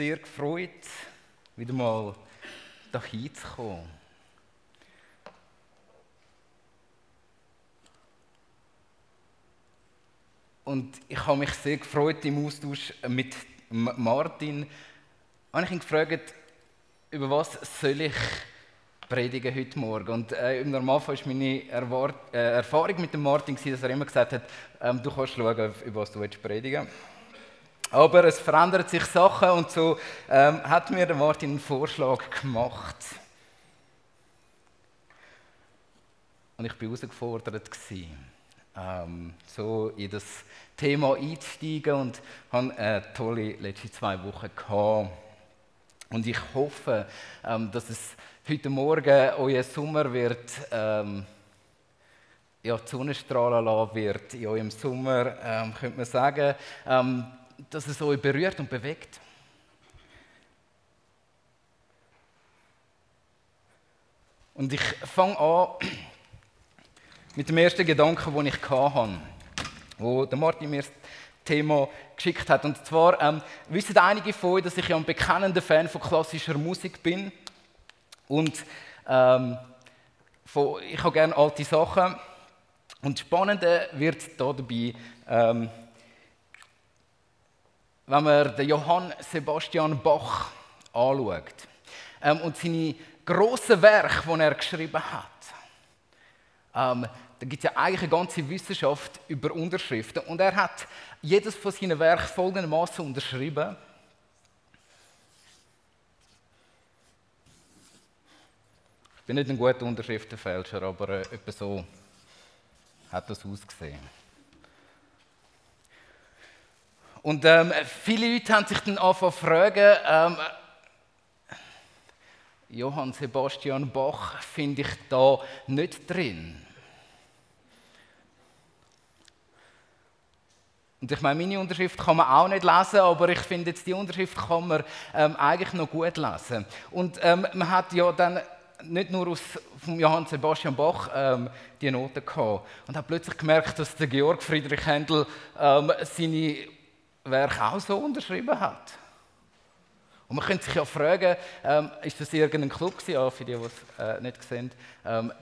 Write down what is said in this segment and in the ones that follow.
Sehr gefreut, wieder mal hier zu kommen. Und ich habe mich sehr gefreut im Austausch mit Martin. Habe ich ihn gefragt, über was soll ich predigen heute Morgen? Und äh, im Normalfall war meine Erwart äh, Erfahrung mit dem Martin, dass er immer gesagt hat, ähm, du kannst schauen, über was du predigen willst. Aber es verändern sich Sachen und so ähm, hat mir der Martin einen Vorschlag gemacht. Und ich war herausgefordert, ähm, so in das Thema einzusteigen und hatte eine tolle letzte zwei Wochen gehabt. Und ich hoffe, ähm, dass es heute Morgen euer Sommer wird, ähm, ja, die Sonne strahlen lassen wird in eurem Sommer, ähm, könnte man sagen. Ähm, dass es euch berührt und bewegt. Und ich fange an mit dem ersten Gedanken, den ich hatte, wo der Martin mir das Thema geschickt hat. Und zwar ähm, wissen einige von euch, dass ich ja ein bekennender Fan von klassischer Musik bin. Und ähm, von, ich habe gerne alte Sachen. Und das Spannende wird da dabei, ähm, wenn man den Johann Sebastian Bach anschaut ähm, und seine grossen Werke, die er geschrieben hat, ähm, da gibt es ja eigentlich eine ganze Wissenschaft über Unterschriften. Und er hat jedes von seinen Werken folgendermaßen unterschrieben. Ich bin nicht ein guter Unterschriftenfälscher, aber äh, etwa so hat das ausgesehen. Und ähm, viele Leute haben sich dann angefangen zu fragen, ähm, Johann Sebastian Bach finde ich da nicht drin. Und ich meine, meine Unterschrift kann man auch nicht lesen, aber ich finde jetzt die Unterschrift kann man ähm, eigentlich noch gut lesen. Und ähm, man hat ja dann nicht nur aus von Johann Sebastian Bach ähm, die Noten gehabt und hat plötzlich gemerkt, dass der Georg Friedrich Händel ähm, seine Werk auch so unterschrieben hat. Und man könnte sich ja fragen, ähm, ist das irgendein Club gewesen, ja, für die, die es äh, nicht sehen. Ähm,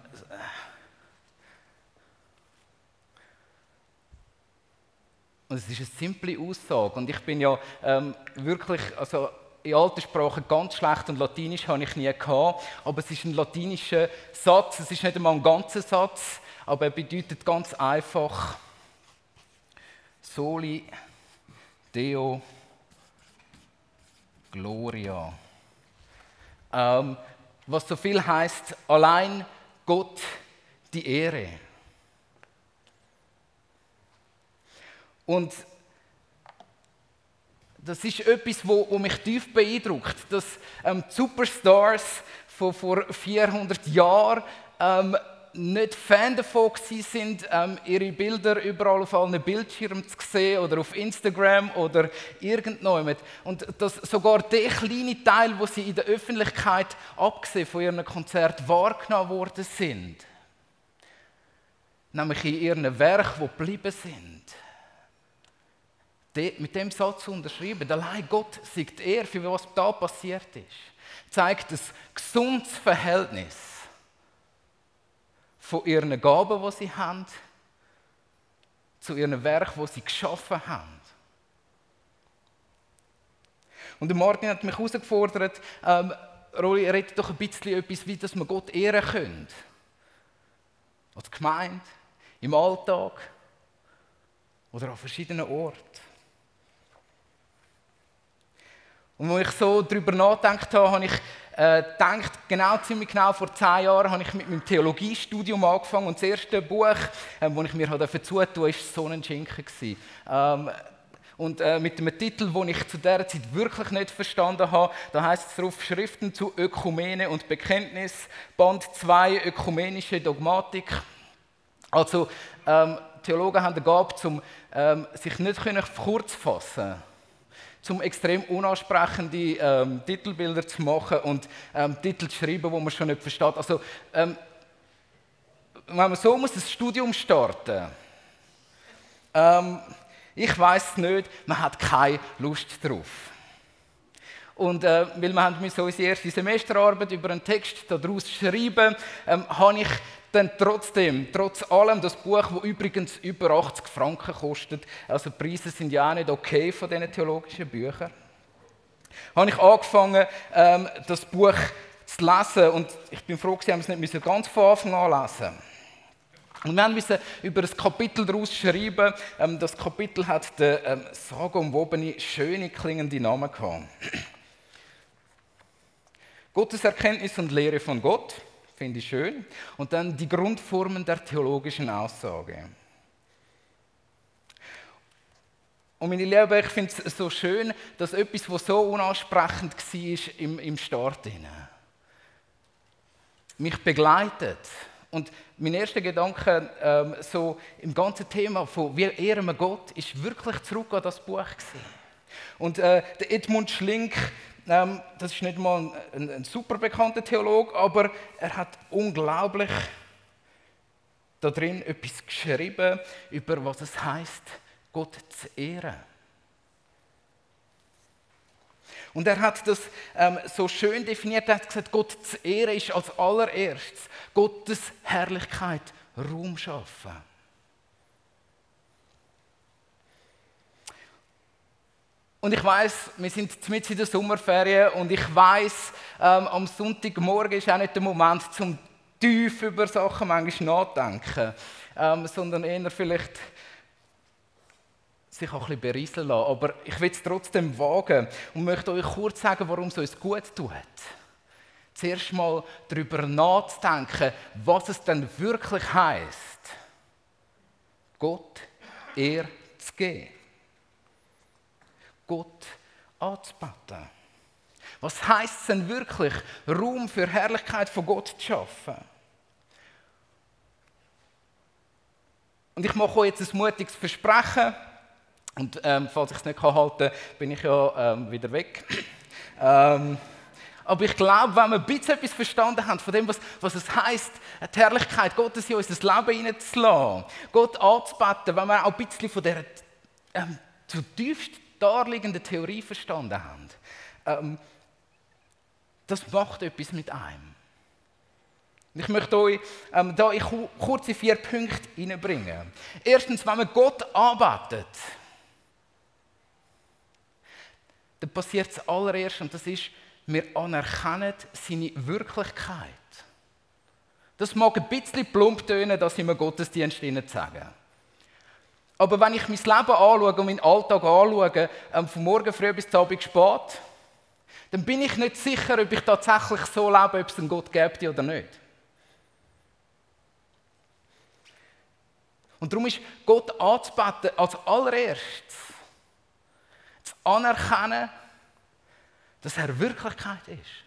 und es ist eine simple Aussage. Und ich bin ja ähm, wirklich, also in alten Sprachen ganz schlecht und Latinisch habe ich nie gehabt. Aber es ist ein latinischer Satz, es ist nicht einmal ein ganzer Satz, aber er bedeutet ganz einfach Soli Deo Gloria. Ähm, was so viel heißt, allein Gott die Ehre. Und das ist etwas, wo, mich tief beeindruckt, dass ähm, Superstars von vor 400 Jahren ähm, nicht Fan davon sind, ähm, ihre Bilder überall auf allen Bildschirmen zu sehen oder auf Instagram oder irgendjemand. Und dass sogar der kleine Teil, wo sie in der Öffentlichkeit, abgesehen von ihren Konzert wahrgenommen worden sind, nämlich in ihren Werken, die geblieben sind, mit dem Satz unterschrieben, allein Gott sagt er, für was da passiert ist, zeigt ein gesundes Verhältnis von ihren Gaben, die sie haben, zu ihren Werken, die sie geschaffen haben. Und Martin hat mich herausgefordert, ähm, Rolli, red doch ein bisschen etwas, wie dass wir Gott ehren können. Als Gemeinde, im Alltag oder an verschiedenen Orten. Und als ich so darüber nachgedacht habe, habe ich äh, denkt, genau, ziemlich genau vor zehn Jahren habe ich mit meinem Theologiestudium angefangen und das erste Buch, äh, das ich mir halt zutun war Sonnenschinken. Ähm, und äh, mit einem Titel, den ich zu dieser Zeit wirklich nicht verstanden habe, da heißt es drauf Schriften zu Ökumene und Bekenntnis, Band 2, Ökumenische Dogmatik. Also ähm, Theologen haben die Gabe, um ähm, sich nicht kurz fassen zum extrem unansprechende ähm, Titelbilder zu machen und ähm, Titel zu schreiben, wo man schon nicht versteht. Also, ähm, wenn man so muss das Studium starten, ähm, ich weiß nicht, man hat keine Lust drauf. Und äh, weil wir haben unsere erste Semesterarbeit über einen Text daraus schreiben, ähm, habe ich dann trotzdem, trotz allem, das Buch, das übrigens über 80 Franken kostet, also Preise sind ja auch nicht okay von diesen theologischen Büchern, habe ich angefangen, ähm, das Buch zu lesen. Und ich bin froh, Sie haben es nicht ganz von Anfang an lesen und wir müssen über das Kapitel daraus schreiben. Ähm, das Kapitel hat den ähm, sagenumwobene, schöne klingende Namen gehabt. Gottes Erkenntnis und Lehre von Gott, finde ich schön. Und dann die Grundformen der theologischen Aussage. Und meine Lieben, ich finde es so schön, dass etwas, was so unansprechend war im, im Start, mich begleitet. Und mein erster Gedanke ähm, so im ganzen Thema von wie ehren wir Gott ist wirklich zurück an das Buch gewesen. Und äh, der Edmund Schlink, ähm, das ist nicht mal ein, ein, super bekannter Theologe, aber er hat unglaublich da drin etwas geschrieben über was es heißt, Gott zu ehren. Und er hat das ähm, so schön definiert, er hat gesagt, Gott zu ehren ist als allererstes Gottes Herrlichkeit Raum schaffen. Und ich weiß, wir sind mit in der Sommerferien und ich weiß, ähm, am Sonntagmorgen ist auch nicht der Moment, zum tief über Sachen manchmal nachdenken, ähm, sondern eher vielleicht sich auch ein bisschen berieseln lassen. Aber ich will es trotzdem wagen und möchte euch kurz sagen, warum es uns gut tut. Zuerst mal darüber nachzudenken, was es denn wirklich heißt, Gott Ehr zu geben. Gott anzubeten. Was heißt es denn wirklich, Raum für Herrlichkeit von Gott zu schaffen? Und ich mache euch jetzt ein mutiges Versprechen. Und ähm, falls ich es nicht halten kann, bin ich ja ähm, wieder weg. ähm, aber ich glaube, wenn wir ein bisschen etwas verstanden haben von dem, was, was es heisst, die Herrlichkeit Gottes in unser Leben hineinzulassen, Gott anzubeten, wenn wir auch ein bisschen von dieser ähm, zutiefst darliegenden Theorie verstanden haben, ähm, das macht etwas mit einem. Ich möchte euch ähm, da in kurze vier Punkte hineinbringen. Erstens, wenn man Gott arbeitet, dann passiert das allererst und das ist, wir anerkennen seine Wirklichkeit. Das mag ein bisschen plump tönen, das im Gottesdienst zu sagen. Aber wenn ich mein Leben anschaue und meinen Alltag anschaue, ähm, von morgen früh bis zum Abend spät, dann bin ich nicht sicher, ob ich tatsächlich so lebe, ob es einen Gott gibt oder nicht. Und darum ist Gott anzubeten als allererstes zu anerkennen, dass er Wirklichkeit ist.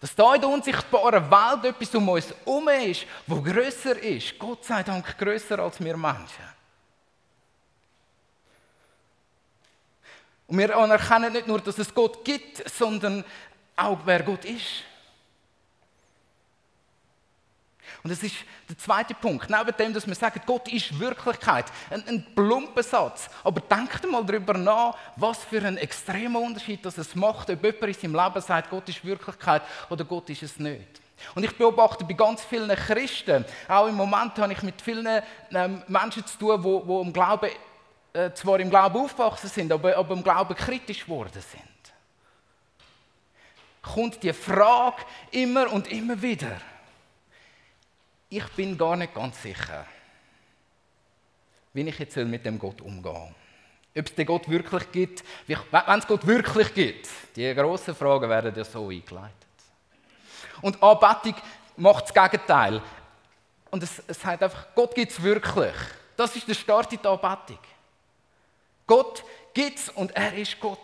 Dass da in der unsichtbaren Welt etwas um uns herum ist, wo größer ist. Gott sei Dank größer als wir Menschen. Und wir anerkennen nicht nur, dass es Gott gibt, sondern auch, wer Gott ist. Und das ist der zweite Punkt. Neben dem, dass wir sagen, Gott ist Wirklichkeit. Ein, ein plumper Satz. Aber denkt mal darüber nach, was für ein extremer Unterschied das es macht, ob jemand in seinem Leben sagt, Gott ist Wirklichkeit oder Gott ist es nicht. Und ich beobachte bei ganz vielen Christen, auch im Moment habe ich mit vielen ähm, Menschen zu tun, die, die Glauben, äh, zwar im Glauben aufgewachsen sind, aber, aber im Glauben kritisch geworden sind. Kommt die Frage immer und immer wieder ich bin gar nicht ganz sicher, wie ich jetzt mit dem Gott umgehe. Ob es den Gott wirklich gibt, wenn es Gott wirklich gibt, die grossen Fragen werden ja so eingeleitet. Und Anbetung macht das Gegenteil. Und es, es sagt einfach, Gott gibt es wirklich. Das ist der Start in der Anbetung. Gott gibt es und er ist Gott.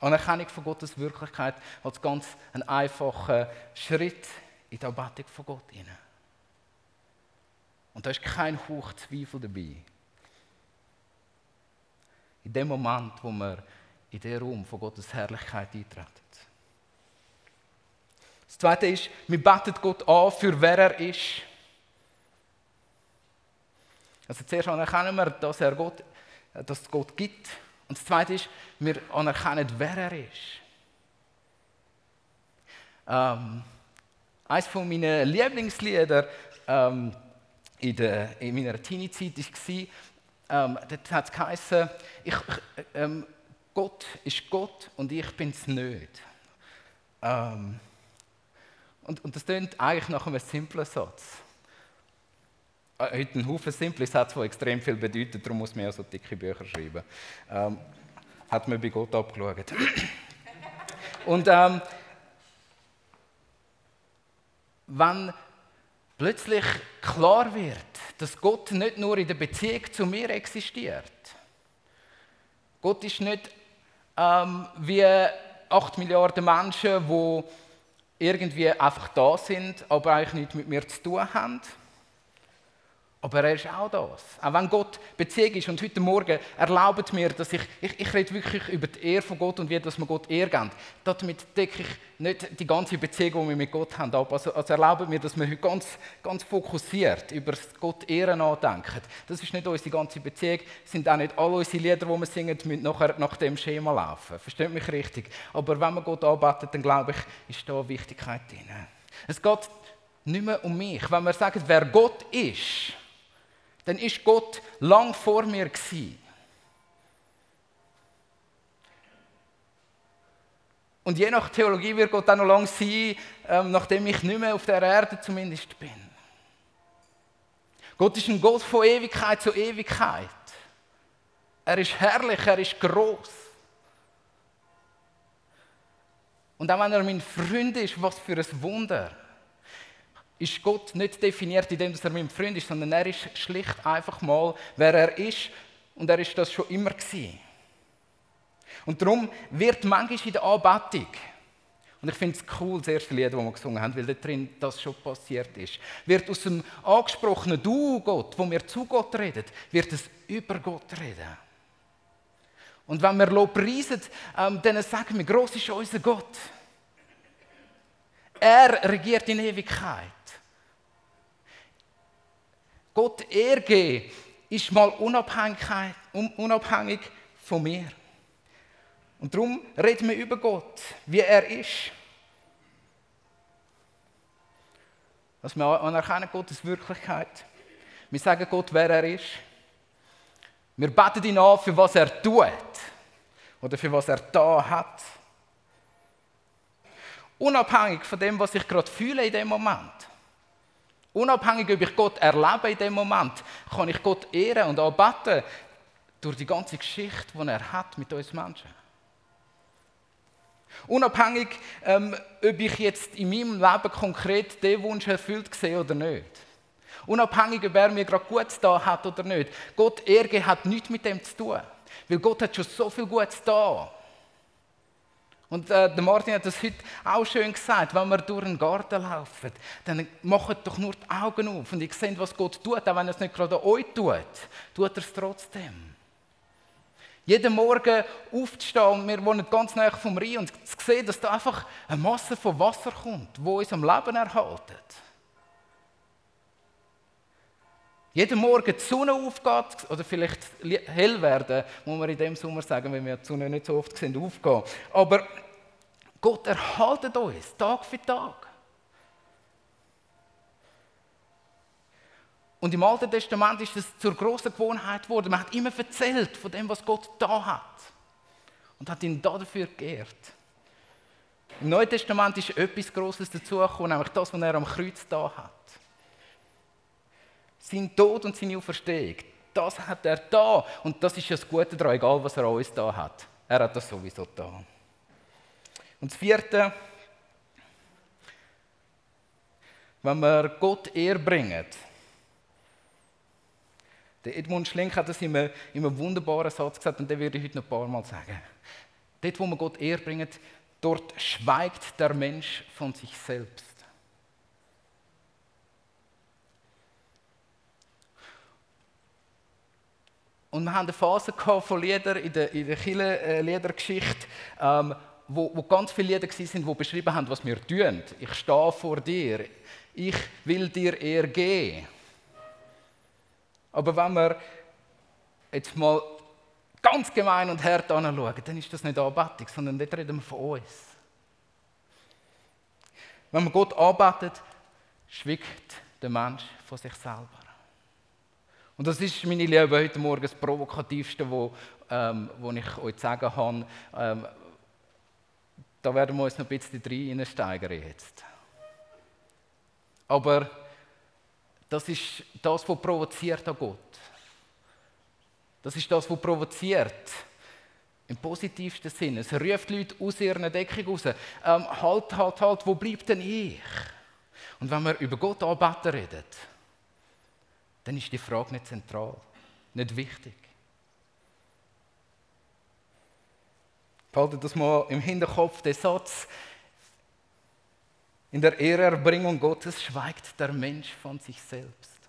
Anerkennung von Gottes Wirklichkeit als ganz ein einfacher Schritt in die Anbetung von Gott hinein. Und da ist kein Hauch Zweifel dabei. In dem Moment, wo wir in den Raum von Gottes Herrlichkeit eintreten. Das Zweite ist, wir beten Gott an, für wer er ist. Also zuerst anerkennen wir, dass, er Gott, dass es Gott gibt Und das Zweite ist, wir anerkennen, wer er ist. Ähm, eines meiner Lieblingslieder ähm, in, der, in meiner Teenie-Zeit war, ähm, dort hat geheißen, ich, ähm, Gott ist Gott und ich bin es nicht. Ähm, und, und das klingt eigentlich nach einem simplen Satz. Äh, heute ein Haufen simple Sätze, die extrem viel bedeuten, darum muss man ja so dicke Bücher schreiben. Ähm, hat man bei Gott abgeschaut. und ähm, wenn plötzlich klar wird, dass Gott nicht nur in der Beziehung zu mir existiert. Gott ist nicht ähm, wie 8 Milliarden Menschen, die irgendwie einfach da sind, aber eigentlich nichts mit mir zu tun haben aber er ist auch das. Auch wenn Gott Beziehung ist. Und heute Morgen erlaubt mir, dass ich, ich, ich rede wirklich über die Ehre von Gott und wie dass wir Gott Ehre geben. Damit decke ich nicht die ganze Beziehung, die wir mit Gott haben, ab. Also, also erlaubt mir, dass wir heute ganz, ganz fokussiert über Gott Ehre nachdenken. Das ist nicht unsere ganze Beziehung, sind auch nicht alle unsere Lieder, die wir singen, müssen nachher nach dem Schema laufen. Versteht mich richtig? Aber wenn man Gott arbeitet, dann glaube ich, ist da Wichtigkeit drin. Es geht nicht mehr um mich. Wenn wir sagen, wer Gott ist, dann ist Gott lang vor mir gewesen. Und je nach Theologie wird Gott auch noch lang sein, ähm, nachdem ich nicht mehr auf der Erde zumindest bin. Gott ist ein Gott von Ewigkeit zu Ewigkeit. Er ist herrlich, er ist groß. Und auch wenn er mein Freund ist, was für ein Wunder ist Gott nicht definiert, indem er mein Freund ist, sondern er ist schlicht einfach mal, wer er ist. Und er ist das schon immer gewesen. Und darum wird manchmal in der Anbetung, und ich finde es cool, das erste Lied, das wir gesungen haben, weil da drin das schon passiert ist, wird aus dem angesprochenen Du, Gott, wo wir zu Gott reden, wird es über Gott reden. Und wenn wir Lob preisen, ähm, dann sagen wir, groß ist unser Gott. Er regiert in Ewigkeit. Gott Ehre ist mal unabhängig von mir. Und darum reden wir über Gott, wie er ist. Dass wir anerkennen Gottes Wirklichkeit. Wir sagen Gott, wer er ist. Wir beten ihn an, für was er tut. Oder für was er da hat. Unabhängig von dem, was ich gerade fühle in dem Moment. Unabhängig, ob ich Gott erlebe in dem Moment, kann ich Gott ehren und anbeten durch die ganze Geschichte, die er hat mit uns Menschen. Unabhängig, ähm, ob ich jetzt in meinem Leben konkret den Wunsch erfüllt sehe oder nicht. Unabhängig, ob er mir gerade gut da hat oder nicht. Gott Ärger hat nichts mit dem zu tun. Weil Gott hat schon so viel Gutes da. Und äh, der Martin hat das heute auch schön gesagt, wenn wir durch einen Garten laufen, dann macht doch nur die Augen auf und ihr seht, was Gott tut, auch wenn er es nicht gerade euch tut, tut er es trotzdem. Jeden Morgen aufzustehen und wir wohnen ganz nah vom Rhein und zu sehen, dass da einfach eine Masse von Wasser kommt, wo uns am Leben erhaltet. Jeden Morgen die Sonne aufgeht, oder vielleicht hell werden, muss man in dem Sommer sagen, wenn wir die Sonne nicht so oft sehen, aufgehen. Aber Gott erhaltet uns, Tag für Tag. Und im Alten Testament ist das zur großen Gewohnheit geworden. Man hat immer erzählt von dem, was Gott da hat. Und hat ihn dafür geehrt. Im Neuen Testament ist etwas Großes dazugekommen, nämlich das, was er am Kreuz da hat. Sein Tod und seine Auferstehung, das hat er da. Und das ist ja das Gute daran, egal was er an uns da hat. Er hat das sowieso da. Und das Vierte, wenn wir Gott Ehr bringen, der Edmund Schlink hat das in einem, in einem wunderbaren Satz gesagt und den werde ich heute noch ein paar Mal sagen. Dort, wo wir Gott Ehr bringen, dort schweigt der Mensch von sich selbst. Und wir haben eine Phase von Liedern in der, in der Kirchenliedergeschichte, ähm, wo, wo ganz viele Lieder waren, die beschrieben haben, was wir tun. Ich stehe vor dir, ich will dir eher geben. Aber wenn wir jetzt mal ganz gemein und hart anschauen, dann ist das nicht Anbetung, sondern dort reden wir von uns. Wenn man Gott arbeitet, schwickt der Mensch von sich selber. Und das ist, meine Liebe, heute Morgen das Provokativste, wo, ähm, wo ich euch sagen kann. Ähm, da werden wir uns noch ein bisschen reinsteigern jetzt. Aber das ist das, was provoziert an Gott. Das ist das, was provoziert. Im positivsten Sinne. Es ruft Leute aus ihrer Deckung raus. Ähm, halt, halt, halt, wo bleibt denn ich? Und wenn wir über Gott anbeten reden, dann ist die Frage nicht zentral, nicht wichtig. Behaltet das mal im Hinterkopf, der Satz, in der Ehrerbringung Gottes schweigt der Mensch von sich selbst.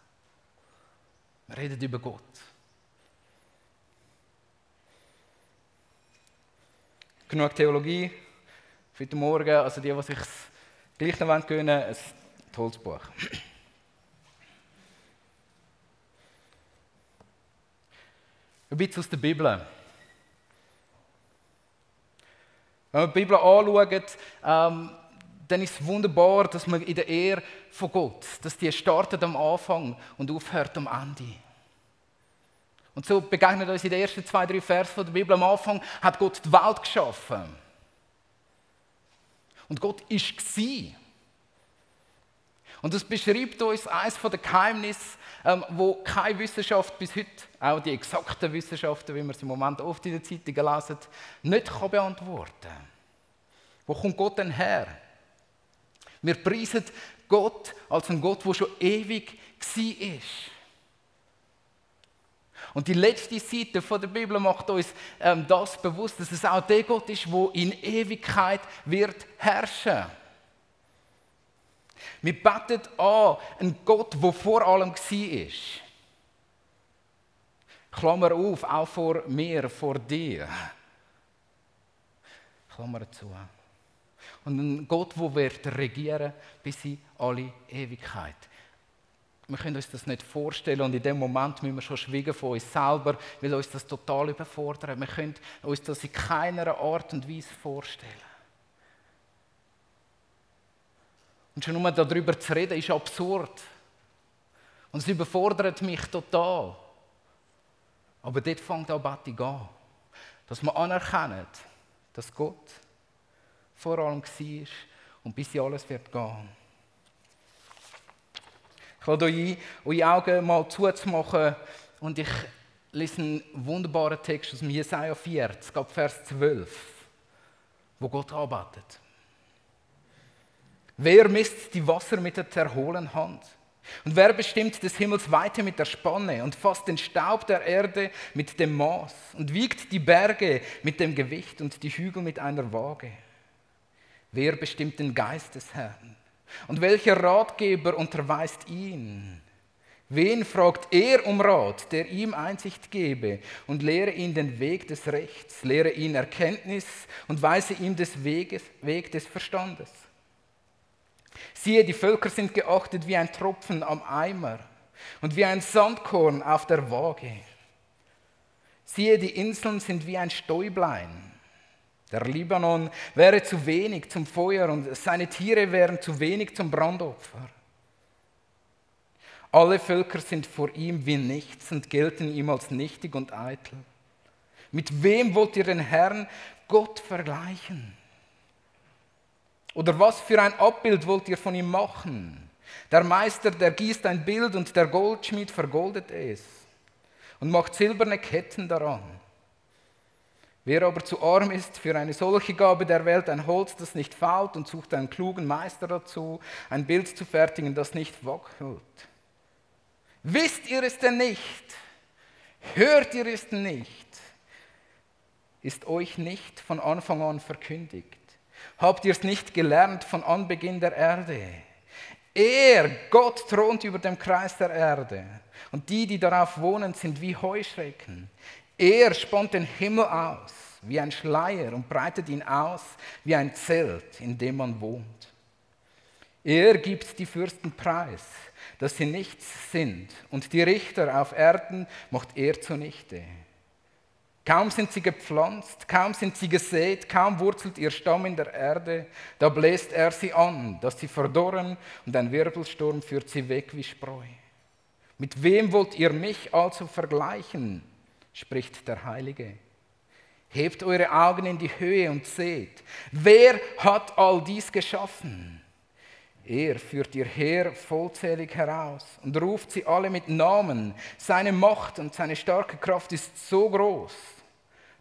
Man redet über Gott. Genug Theologie für heute Morgen. Also die, die sich gleich noch gönnen ein tolles Buch. Ein bisschen aus der Bibel. Wenn wir die Bibel anschauen, ähm, dann ist es wunderbar, dass man in der Ehre von Gott, dass die startet am Anfang und aufhört am Ende. Und so begegnet uns in den ersten zwei, drei Versen der Bibel am Anfang, hat Gott die Welt geschaffen. Und Gott ist gsi. Und das beschreibt uns eines der Geheimnisse, ähm, wo keine Wissenschaft bis heute, auch die exakten Wissenschaften, wie man es im Moment oft in den Zeitungen lesen, nicht kann beantworten kann. Wo kommt Gott denn her? Wir preisen Gott als einen Gott, der schon ewig war. Und die letzte Seite der Bibel macht uns ähm, das bewusst, dass es auch der Gott ist, der in Ewigkeit wird herrschen. Wir beten an einen Gott, der vor allem war. Klammer auf, auch vor mir, vor dir. Klammer zu. Und ein Gott, der wird regieren bis in alle Ewigkeit. Wir können uns das nicht vorstellen und in dem Moment müssen wir schon schwiegen von uns selber, weil uns das total überfordert. Wir können uns das in keiner Art und Weise vorstellen. Und schon nur darüber zu reden, ist absurd. Und es überfordert mich total. Aber dort fängt auch Bettung an. Dass wir anerkennen, dass Gott vor allem war und bis sie alles wird gehen. Ich lade euch ein, eure Augen mal zuzumachen und ich lese einen wunderbaren Text aus Jesaja 40, ab Vers 12, wo Gott arbeitet. Wer misst die Wasser mit der zerhohlen Hand? Und wer bestimmt des Himmels Weite mit der Spanne und fasst den Staub der Erde mit dem Maß und wiegt die Berge mit dem Gewicht und die Hügel mit einer Waage? Wer bestimmt den Geist des Herrn? Und welcher Ratgeber unterweist ihn? Wen fragt er um Rat, der ihm Einsicht gebe und lehre ihn den Weg des Rechts, lehre ihn Erkenntnis und weise ihm des Weges, Weg des Verstandes? Siehe, die Völker sind geachtet wie ein Tropfen am Eimer und wie ein Sandkorn auf der Waage. Siehe, die Inseln sind wie ein Stäublein. Der Libanon wäre zu wenig zum Feuer und seine Tiere wären zu wenig zum Brandopfer. Alle Völker sind vor ihm wie nichts und gelten ihm als nichtig und eitel. Mit wem wollt ihr den Herrn Gott vergleichen? Oder was für ein Abbild wollt ihr von ihm machen? Der Meister, der gießt ein Bild und der Goldschmied vergoldet es und macht silberne Ketten daran. Wer aber zu arm ist für eine solche Gabe der Welt, ein Holz, das nicht fault und sucht einen klugen Meister dazu, ein Bild zu fertigen, das nicht wackelt. Wisst ihr es denn nicht? Hört ihr es denn nicht? Ist euch nicht von Anfang an verkündigt? Habt ihr es nicht gelernt von Anbeginn der Erde? Er, Gott, thront über dem Kreis der Erde. Und die, die darauf wohnen, sind wie Heuschrecken. Er spannt den Himmel aus wie ein Schleier und breitet ihn aus wie ein Zelt, in dem man wohnt. Er gibt die Fürsten preis, dass sie nichts sind, und die Richter auf Erden macht er zunichte. Kaum sind sie gepflanzt, kaum sind sie gesät, kaum wurzelt ihr Stamm in der Erde, da bläst er sie an, dass sie verdorren und ein Wirbelsturm führt sie weg wie Spreu. Mit wem wollt ihr mich also vergleichen? spricht der Heilige. Hebt eure Augen in die Höhe und seht, wer hat all dies geschaffen? Er führt ihr Heer vollzählig heraus und ruft sie alle mit Namen. Seine Macht und seine starke Kraft ist so groß,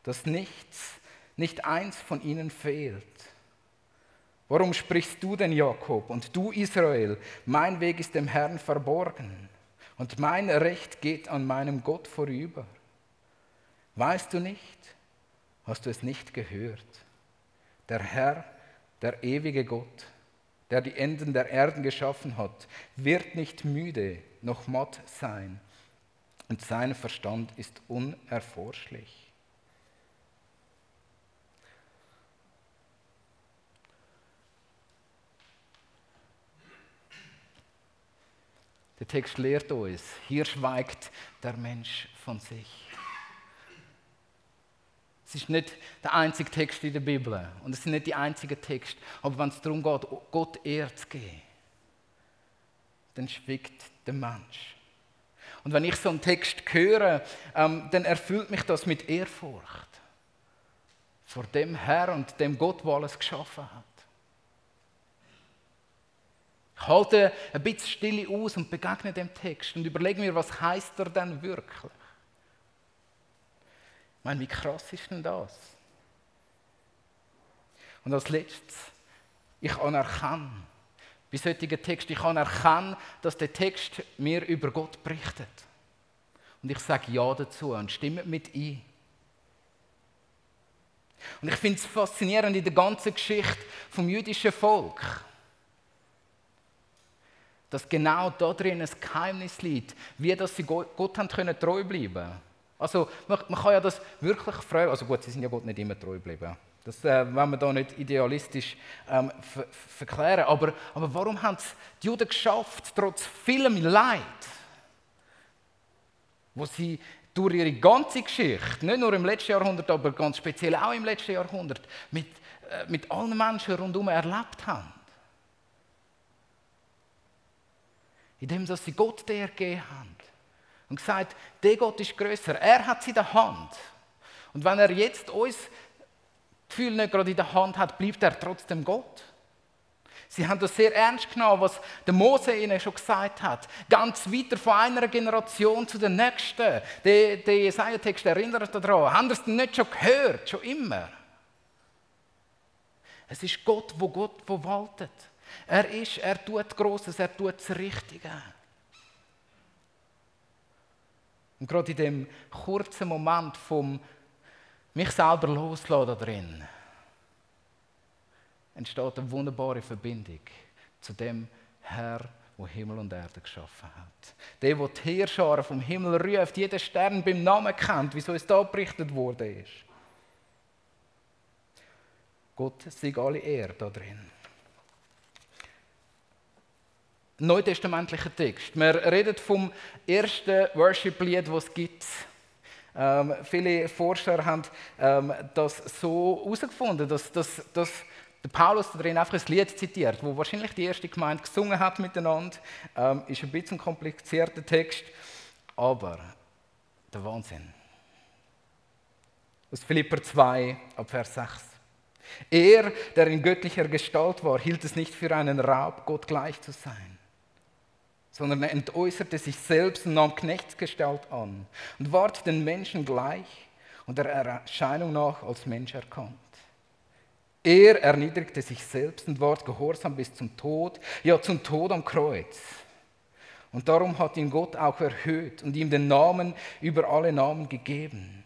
dass nichts, nicht eins von ihnen fehlt. Warum sprichst du denn, Jakob, und du, Israel, mein Weg ist dem Herrn verborgen und mein Recht geht an meinem Gott vorüber? Weißt du nicht? Hast du es nicht gehört? Der Herr, der ewige Gott, der die Enden der Erden geschaffen hat, wird nicht müde noch matt sein, und sein Verstand ist unerforschlich. Der Text lehrt uns, hier schweigt der Mensch von sich. Es ist nicht der einzige Text in der Bibel und es sind nicht die einzigen Texte. Aber wenn es darum geht, Gott Ehre zu geben, dann schwiegt der Mensch. Und wenn ich so einen Text höre, ähm, dann erfüllt mich das mit Ehrfurcht vor dem Herr und dem Gott, der alles geschaffen hat. Ich halte ein bisschen Stille aus und begegne dem Text und überlege mir, was heißt er denn wirklich? meine, wie krass ist denn das? Und als letztes, ich anerkenne, bei solchen Texten, ich anerkenne, dass der Text mir über Gott berichtet. Und ich sage Ja dazu und stimme mit ein. Und ich finde es faszinierend in der ganzen Geschichte vom jüdischen Volk, dass genau da drin ein Geheimnis liegt, wie dass sie Gott haben können treu bleiben also man, man, kann ja das wirklich fragen, also gut, sie sind ja Gott nicht immer treu geblieben. Das äh, wollen wir da nicht idealistisch ähm, ver verklären. Aber, aber warum haben es die Juden geschafft, trotz vielem Leid, wo sie durch ihre ganze Geschichte, nicht nur im letzten Jahrhundert, aber ganz speziell auch im letzten Jahrhundert, mit, äh, mit allen Menschen rundherum erlebt haben? Indem sie Gott der gegeben haben und gesagt, der Gott ist größer. Er hat sie in der Hand. Und wenn er jetzt uns Gefühl nicht gerade in der Hand hat, bleibt er trotzdem Gott. Sie haben das sehr ernst genommen, was der Mose ihnen schon gesagt hat. Ganz weiter von einer Generation zu der nächsten. Der, der Jesaja-Text erinnert daran. Haben Sie es nicht schon gehört? Schon immer. Es ist Gott, wo Gott wo waltet. Er ist, er tut Großes, er tut das Richtige. Und gerade in dem kurzen Moment vom mich selber loslassen da drin, entsteht eine wunderbare Verbindung zu dem Herr, der Himmel und Erde geschaffen hat. Der, der die Heerscharen vom Himmel ruft, jeden Stern beim Namen kennt, wie so es da berichtet worden ist. Gott sei alle Ehre da drin neutestamentlichen Text. Wir reden vom ersten Worship-Lied, das es gibt. Ähm, viele Forscher haben ähm, das so herausgefunden, dass, dass, dass der Paulus darin einfach ein Lied zitiert, wo wahrscheinlich die erste Gemeinde gesungen hat miteinander. Ähm, ist ein bisschen komplizierter Text, aber der Wahnsinn. Aus Philipper 2, ab Vers 6. Er, der in göttlicher Gestalt war, hielt es nicht für einen Raub, Gott gleich zu sein sondern er entäußerte sich selbst und nahm Knechtsgestalt an und ward den Menschen gleich und der Erscheinung nach als Mensch erkannt. Er erniedrigte sich selbst und ward gehorsam bis zum Tod, ja zum Tod am Kreuz. Und darum hat ihn Gott auch erhöht und ihm den Namen über alle Namen gegeben.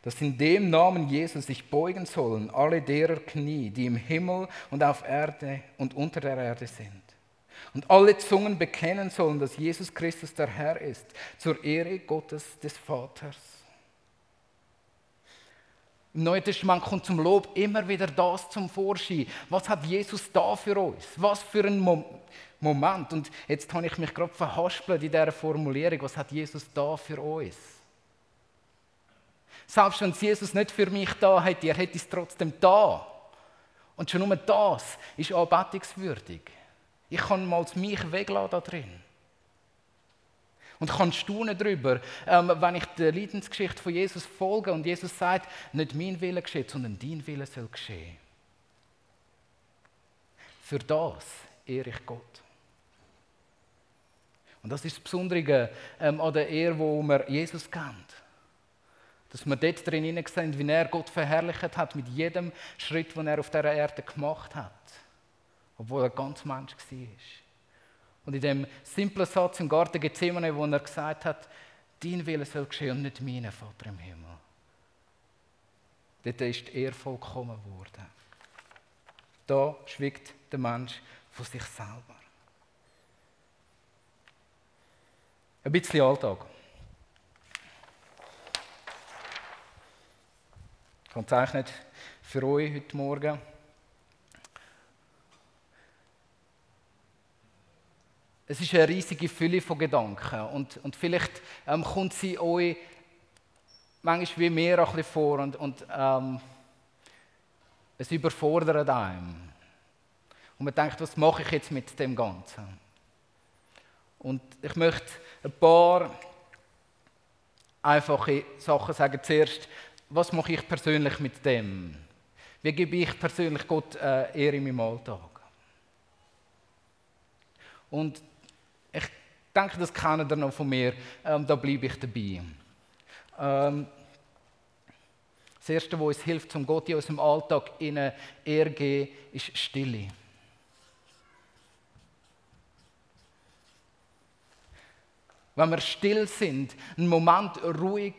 Dass in dem Namen Jesus sich beugen sollen alle derer Knie, die im Himmel und auf Erde und unter der Erde sind und alle Zungen bekennen sollen, dass Jesus Christus der Herr ist, zur Ehre Gottes des Vaters. Im Neuen Testament kommt zum Lob immer wieder das zum Vorschein. Was hat Jesus da für uns? Was für ein Moment. Und jetzt habe ich mich gerade verhaspelt in dieser Formulierung. Was hat Jesus da für uns? Selbst wenn Jesus nicht für mich da hätte, er hätte es trotzdem da. Und schon nur das ist anbetungswürdig. Ich kann mal mich weglassen da drin. Und kann staunen darüber, ähm, wenn ich der Leidensgeschichte von Jesus folge und Jesus sagt, nicht mein Wille geschieht, sondern dein Wille soll geschehen. Für das ehre ich Gott. Und das ist das Besondere ähm, an der Ehre, wo wir Jesus kennt. Dass wir dort drin sehen, wie er Gott verherrlicht hat mit jedem Schritt, den er auf dieser Erde gemacht hat. Obwohl er ganz Mensch war. Und in dem simplen Satz im Garten Gethsemane, wo er gesagt hat, dein Wille soll geschehen und nicht meine, Vater im Himmel. Dort ist er vollkommen geworden. Da schwiegt der Mensch von sich selber. Ein bisschen Alltag. Ich habe gezeichnet für euch heute Morgen. Es ist eine riesige Fülle von Gedanken und, und vielleicht ähm, kommt sie euch manchmal wie mir ein bisschen vor und, und ähm, es überfordert einem. Und man denkt, was mache ich jetzt mit dem Ganzen? Und ich möchte ein paar einfache Sachen sagen. Zuerst, was mache ich persönlich mit dem? Wie gebe ich persönlich Gott äh, Ehre in meinem Alltag? Und denke, das kennen ihr noch von mir. Ähm, da bleibe ich dabei. Ähm, das Erste, was uns hilft, um Gott in unserem Alltag in geben, ist Stille. wenn wir still sind, einen Moment ruhig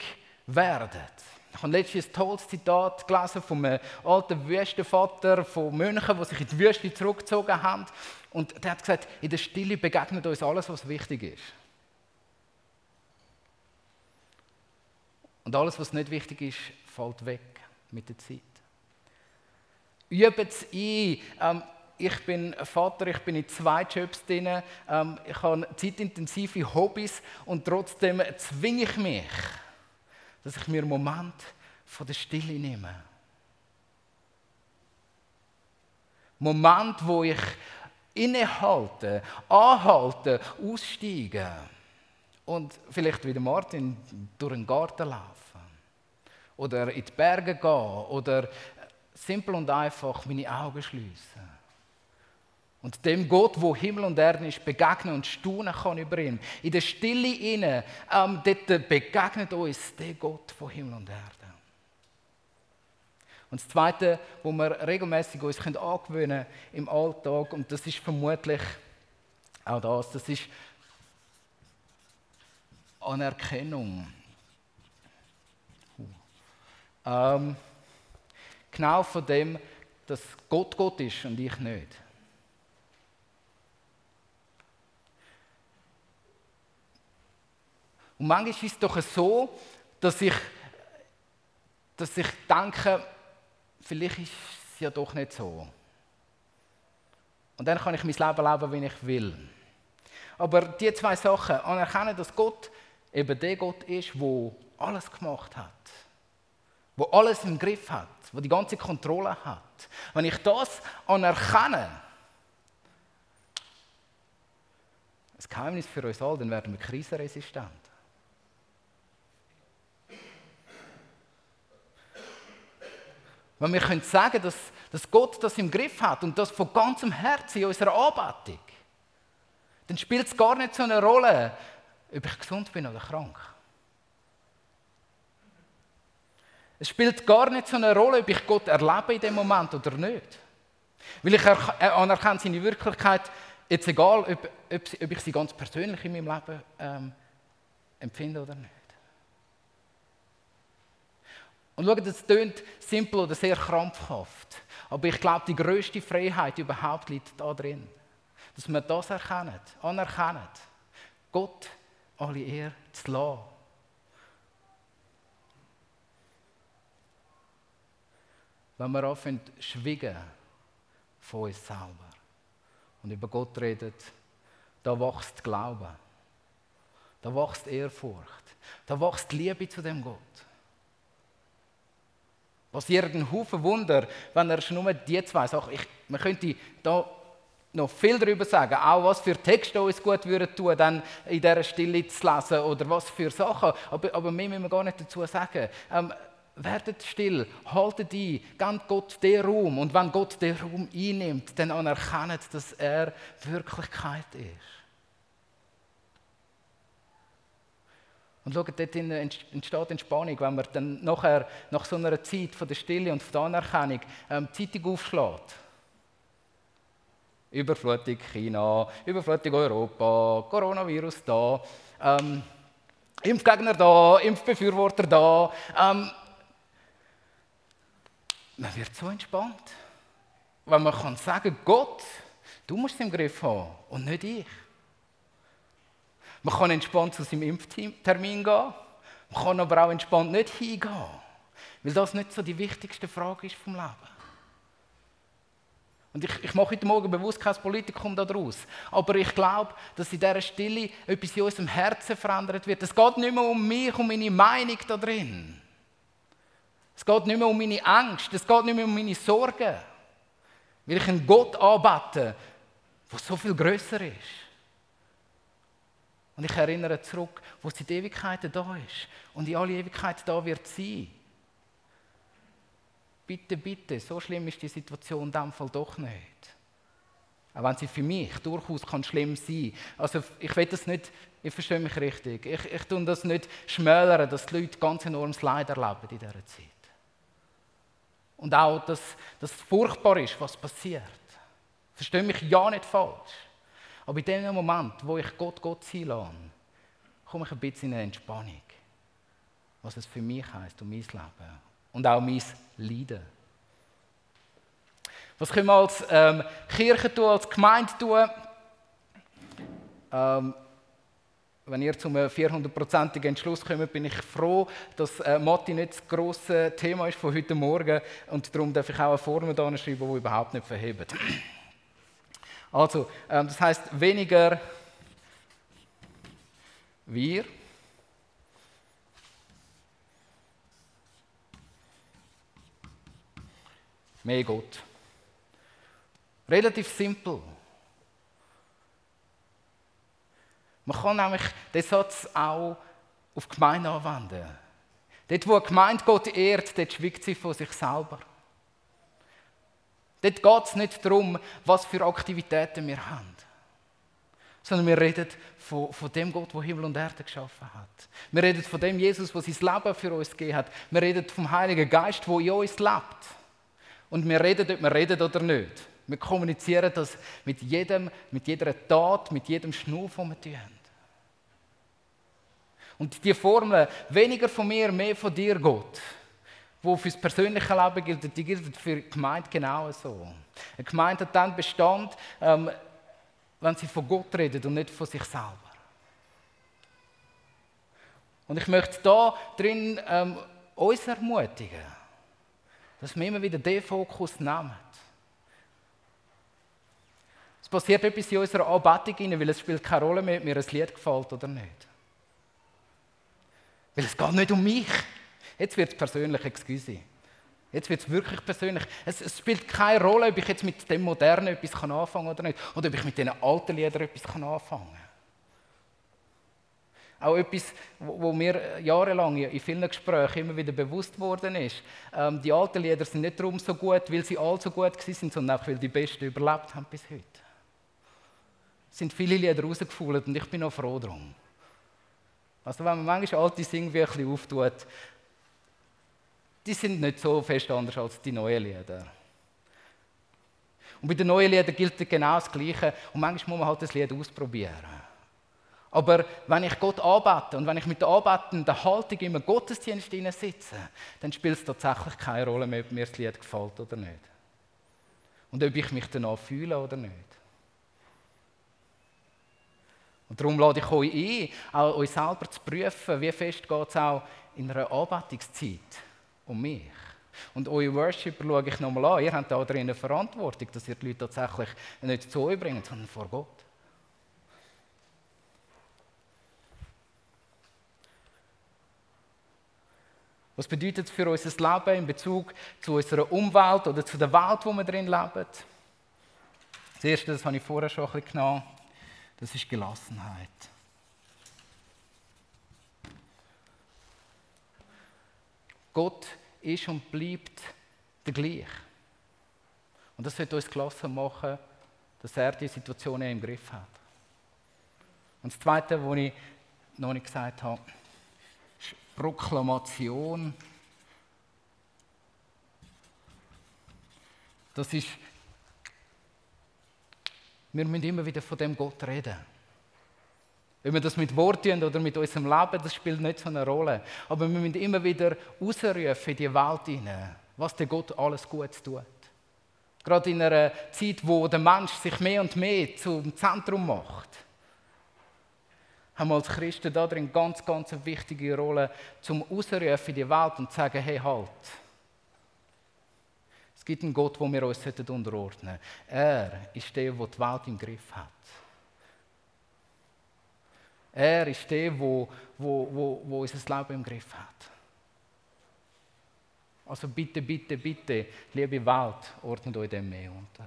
werden. Ich habe letztens ein tolles Zitat gelesen von einem alten Wüstenvater von München, die sich in die Wüste zurückgezogen haben. Und der hat gesagt, in der Stille begegnet uns alles, was wichtig ist. Und alles, was nicht wichtig ist, fällt weg mit der Zeit. Übt es ein. Ähm, ich bin Vater, ich bin in zwei Jobs drin, ähm, ich habe zeitintensive Hobbys und trotzdem zwinge ich mich, dass ich mir einen Moment von der Stille nehme. Moment, wo ich innehalte, anhalte, aussteige und vielleicht wie Martin durch den Garten laufen oder in die Berge gehen oder simpel und einfach meine Augen schließen. Und dem Gott, wo Himmel und Erde ist, begegnen und staunen kann über ihn. In der Stille inne, ähm, dort begegnet uns der Gott von Himmel und Erde. Und das Zweite, wo wir regelmäßig uns angewöhnen können im Alltag, und das ist vermutlich auch das, das ist Anerkennung. Ähm, genau von dem, dass Gott Gott ist und ich nicht. Und manchmal ist es doch so, dass ich, dass ich denke, vielleicht ist es ja doch nicht so. Und dann kann ich mein Leben leben, wie ich will. Aber die zwei Sachen, anerkennen, dass Gott eben der Gott ist, der alles gemacht hat, wo alles im Griff hat, wo die ganze Kontrolle hat. Wenn ich das anerkenne, das Geheimnis für uns alle, dann werden wir krisenresistent. Wenn wir können sagen, dass, dass Gott das im Griff hat und das von ganzem Herzen in unserer Anbetung, dann spielt es gar nicht so eine Rolle, ob ich gesund bin oder krank. Es spielt gar nicht so eine Rolle, ob ich Gott erlebe in dem Moment oder nicht. Weil ich anerkenne seine Wirklichkeit, jetzt egal, ob, ob, ob ich sie ganz persönlich in meinem Leben ähm, empfinde oder nicht. Und schaut, das klingt simpel oder sehr krampfhaft. Aber ich glaube, die größte Freiheit überhaupt liegt da drin. Dass wir das erkennen, anerkennen. Gott alle Ehre zu lassen. Wenn wir anfangen schwiegen von uns selber und über Gott reden, da wächst Glaube. Da wächst Ehrfurcht. Da wächst Liebe zu dem Gott. Passiert ein Haufen Wunder, wenn er nur die zwei Sachen. Ich, man könnte da noch viel darüber sagen, auch was für Texte uns gut würden tun, dann in dieser Stille zu lesen oder was für Sachen. Aber, aber mehr müssen wir gar nicht dazu sagen. Ähm, werdet still, haltet ein, gebt Gott den Raum. Und wenn Gott den Raum einnimmt, dann anerkennt, dass er Wirklichkeit ist. Und schaut, dort entsteht Entspannung, wenn man dann nachher, nach so einer Zeit von der Stille und von der Anerkennung ähm, die Zeitung aufschlägt. Überflutung China, Überflutung Europa, Coronavirus da, ähm, Impfgegner da, Impfbefürworter da. Ähm, man wird so entspannt, weil man kann sagen, Gott, du musst es im Griff haben und nicht ich. Man kann entspannt zu seinem Impftermin gehen, man kann aber auch entspannt nicht hingehen, weil das nicht so die wichtigste Frage ist vom Leben. Und ich, ich mache heute Morgen bewusst kein Politikum daraus. Aber ich glaube, dass in dieser Stille etwas in unserem Herzen verändert wird. Es geht nicht mehr um mich, um meine Meinung da drin. Es geht nicht mehr um meine Angst. Es geht nicht mehr um meine Sorgen. Weil ich einen Gott anbete, der so viel größer ist. Und ich erinnere zurück, wo sie die Ewigkeit da ist. Und in alle Ewigkeit da wird sein bitte, bitte, so schlimm ist die Situation in diesem Fall doch nicht. Auch wenn sie für mich durchaus kann schlimm sein kann. Also ich will das nicht, ich verstehe mich richtig, ich, ich tue das nicht schmälern, dass die Leute ganz enormes Leid erleben in dieser Zeit. Und auch, dass das furchtbar ist, was passiert. Verstehe mich ja nicht falsch. Aber in dem Moment, wo ich Gott Gott sein lasse, komme ich ein bisschen in eine Entspannung. Was es für mich heißt und mein Leben und auch mein Leiden. Was können wir als ähm, Kirche tun, als Gemeinde tun? Ähm, wenn ihr zum 400-prozentigen Entschluss kommt, bin ich froh, dass äh, Matti nicht das grosse Thema ist von heute Morgen und darum darf ich auch eine Formel schreiben, die überhaupt nicht verhebt. Also, ähm, das heißt weniger wir, mehr Gott. Relativ simpel. Man kann nämlich den Satz auch auf Gemeinde anwenden. Dort, wo eine Gemeinde Gott ehrt, dort schwiegt sie von sich selber. Dort geht es nicht darum, was für Aktivitäten wir haben, sondern wir reden von, von dem Gott, der Himmel und Erde geschaffen hat. Wir reden von dem Jesus, der sein Leben für uns gegeben hat. Wir reden vom Heiligen Geist, der in uns lebt. Und wir reden, ob wir reden oder nicht. Wir kommunizieren das mit, jedem, mit jeder Tat, mit jedem Schnuf, den wir tun. Und die Formel, weniger von mir, mehr von dir, Gott, die für das persönliche Leben gilt, die gilt für die Gemeinde genauso. Eine Gemeinde hat dann Bestand, ähm, wenn sie von Gott redet und nicht von sich selber. Und ich möchte da drin ähm, uns ermutigen, dass wir immer wieder den Fokus nehmen. Es passiert etwas in unserer Anbetung, weil es spielt keine Rolle mehr, ob mir ein Lied gefällt oder nicht. Weil es geht nicht um mich. Jetzt wird es persönlich, excuse. Jetzt wird es wirklich persönlich. Es, es, spielt keine Rolle, ob ich jetzt mit dem Modernen etwas anfangen kann oder nicht. Oder ob ich mit den alten Liedern etwas anfangen kann. Auch etwas, wo mir jahrelang in vielen Gesprächen immer wieder bewusst worden ist. Ähm, die alten Lieder sind nicht darum so gut, weil sie all so gut sind, sondern auch, weil die Besten überlebt haben bis heute. Es sind viele Lieder rausgefallen und ich bin auch froh darum. Also wenn man manchmal alte Singbücher auftut, die sind nicht so fest anders als die neuen Lieder. Und bei den neuen Liedern gilt genau das Gleiche. Und manchmal muss man halt das Lied ausprobieren. Aber wenn ich Gott arbeite und wenn ich mit der arbeitenden Haltung im Gottesdienst sitze, dann spielt es tatsächlich keine Rolle mehr, ob mir das Lied gefällt oder nicht. Und ob ich mich danach fühle oder nicht. Und darum lade ich euch ein, auch euch selber zu prüfen, wie fest geht es auch in einer Anbetungszeit um mich. Und eure Worshipper schaue ich nochmal an. Ihr habt da drin eine Verantwortung, dass ihr die Leute tatsächlich nicht zu euch bringt, sondern vor Gott. Was bedeutet es für unser Leben in Bezug zu unserer Umwelt oder zu der Welt, wo wir drin leben? Das Erste, das habe ich vorher schon ein bisschen genommen, das ist Gelassenheit. Gott ist und bleibt der gleich. Und das wird uns gelassen machen, dass er die Situation im Griff hat. Und das Zweite, was ich noch nicht gesagt habe, ist Proklamation. Das ist, wir müssen immer wieder von dem Gott reden. Wenn wir das mit Worten oder mit unserem Leben, das spielt nicht so eine Rolle. Aber wir müssen immer wieder ausrufen in die Welt hinein, was der Gott alles Gutes tut. Gerade in einer Zeit, wo der Mensch sich mehr und mehr zum Zentrum macht, haben wir als Christen da drin ganz, ganz wichtige Rolle, zum Ausrufen in die Welt und zu sagen, hey, halt. Es gibt einen Gott, wo wir uns unterordnen sollten. Er ist der, der die Welt im Griff hat. Er ist der, der wo, wo, wo unser Leben im Griff hat. Also bitte, bitte, bitte, liebe Welt, ordnet euch dem mehr unter.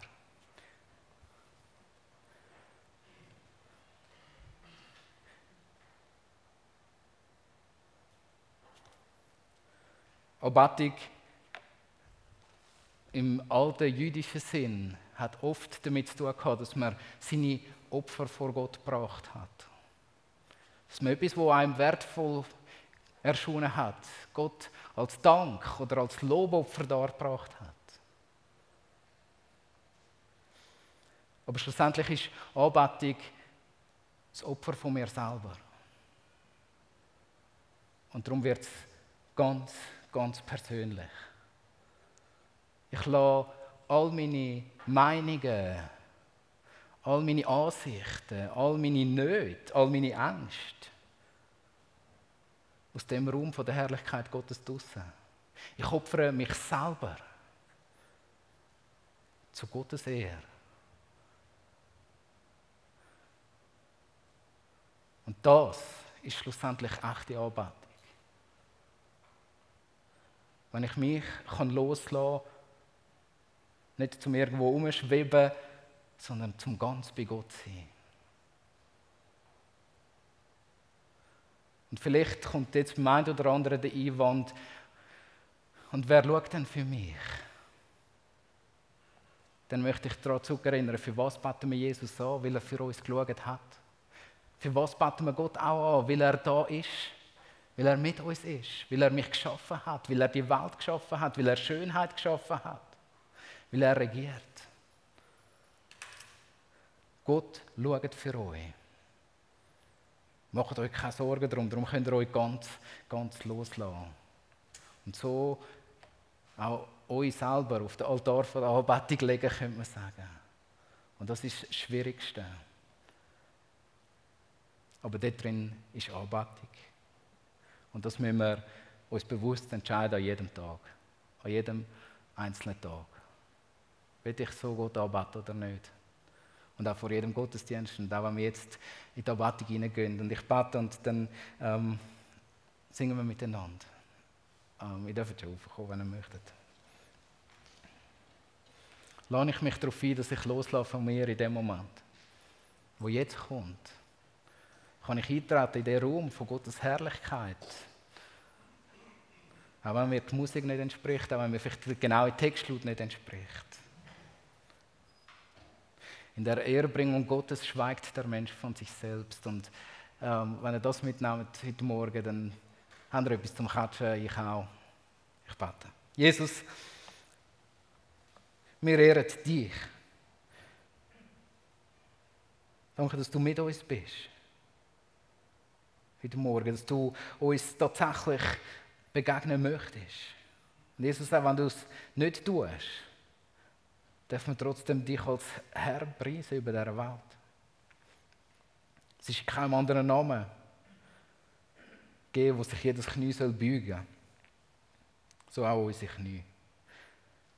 Obatik im alten jüdischen Sinn hat oft damit zu tun gehabt, dass man seine Opfer vor Gott gebracht hat. Dass man etwas, was einem wertvoll erschienen hat, Gott als Dank oder als Lobopfer dargebracht hat. Aber schlussendlich ist Anbetung das Opfer von mir selber. Und darum wird es ganz, ganz persönlich. Ich lasse all meine Meinungen, all meine Ansichten, all meine Nöte, all meine Ängste aus dem Raum von der Herrlichkeit Gottes draussen. Ich opfere mich selber zu Gottes Ehre. Und das ist schlussendlich echte Anbetung. Wenn ich mich loslassen kann, nicht zum irgendwo umschweben, sondern zum ganz bei Gott sein. Und vielleicht kommt jetzt beim einen oder anderen der Einwand, und wer schaut denn für mich? Dann möchte ich daran zurückerinnern, für was beten wir Jesus an, weil er für uns geschaut hat. Für was beten wir Gott auch an, weil er da ist, weil er mit uns ist, weil er mich geschaffen hat, weil er die Welt geschaffen hat, weil er Schönheit geschaffen hat, weil er regiert. Gott schaut für euch. Macht euch keine Sorgen darum, darum könnt ihr euch ganz, ganz loslassen. Und so auch euch selber auf den Altar von der Anbetung legen, könnte man sagen. Und das ist das Schwierigste. Aber dort drin ist Anbetung. Und das müssen wir uns bewusst entscheiden an jedem Tag. An jedem einzelnen Tag. Will ich so Gott anbeten oder nicht? Und auch vor jedem Gottesdienst und auch wenn wir jetzt in die Anbetung hineingehen und ich bete und dann ähm, singen wir miteinander. Ähm, ihr dürft schon aufkommen, wenn ihr möchtet. Lade ich mich darauf ein, dass ich loslasse von mir in dem Moment, wo jetzt kommt. Kann ich eintreten in den Raum von Gottes Herrlichkeit. Auch wenn mir die Musik nicht entspricht, auch wenn mir vielleicht der genaue Textlaut nicht entspricht. In der Ehrbringung Gottes schweigt der Mensch von sich selbst. Und ähm, wenn ihr das mitnehmt heute Morgen, dann habt ihr etwas zum Katschen, ich auch. Ich bete. Jesus, wir ehren dich. Danke, dass du mit uns bist. Heute Morgen, dass du uns tatsächlich begegnen möchtest. Und Jesus, auch wenn du es nicht tust, dürfen wir trotzdem dich als Herr preisen über dieser Welt. Es ist kein anderer Name geben, wo sich jedes Knie soll beugen soll. So auch unsere Knie.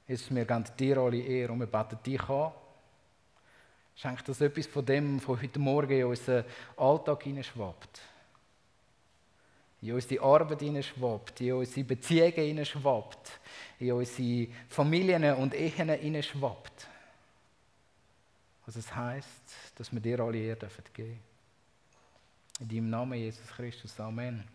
Jesus, wir geben dir alle Ehre und wir beten dich an. Schenk dass etwas von dem von heute Morgen in unseren Alltag hineinschwappt. In unsere Arbeit hineinschwappt, in unsere Beziehungen hineinschwappt, in unsere Familien und Ehen hineinschwappt. Was es heisst, dass wir dir alle Ehre geben dürfen. In deinem Namen, Jesus Christus. Amen.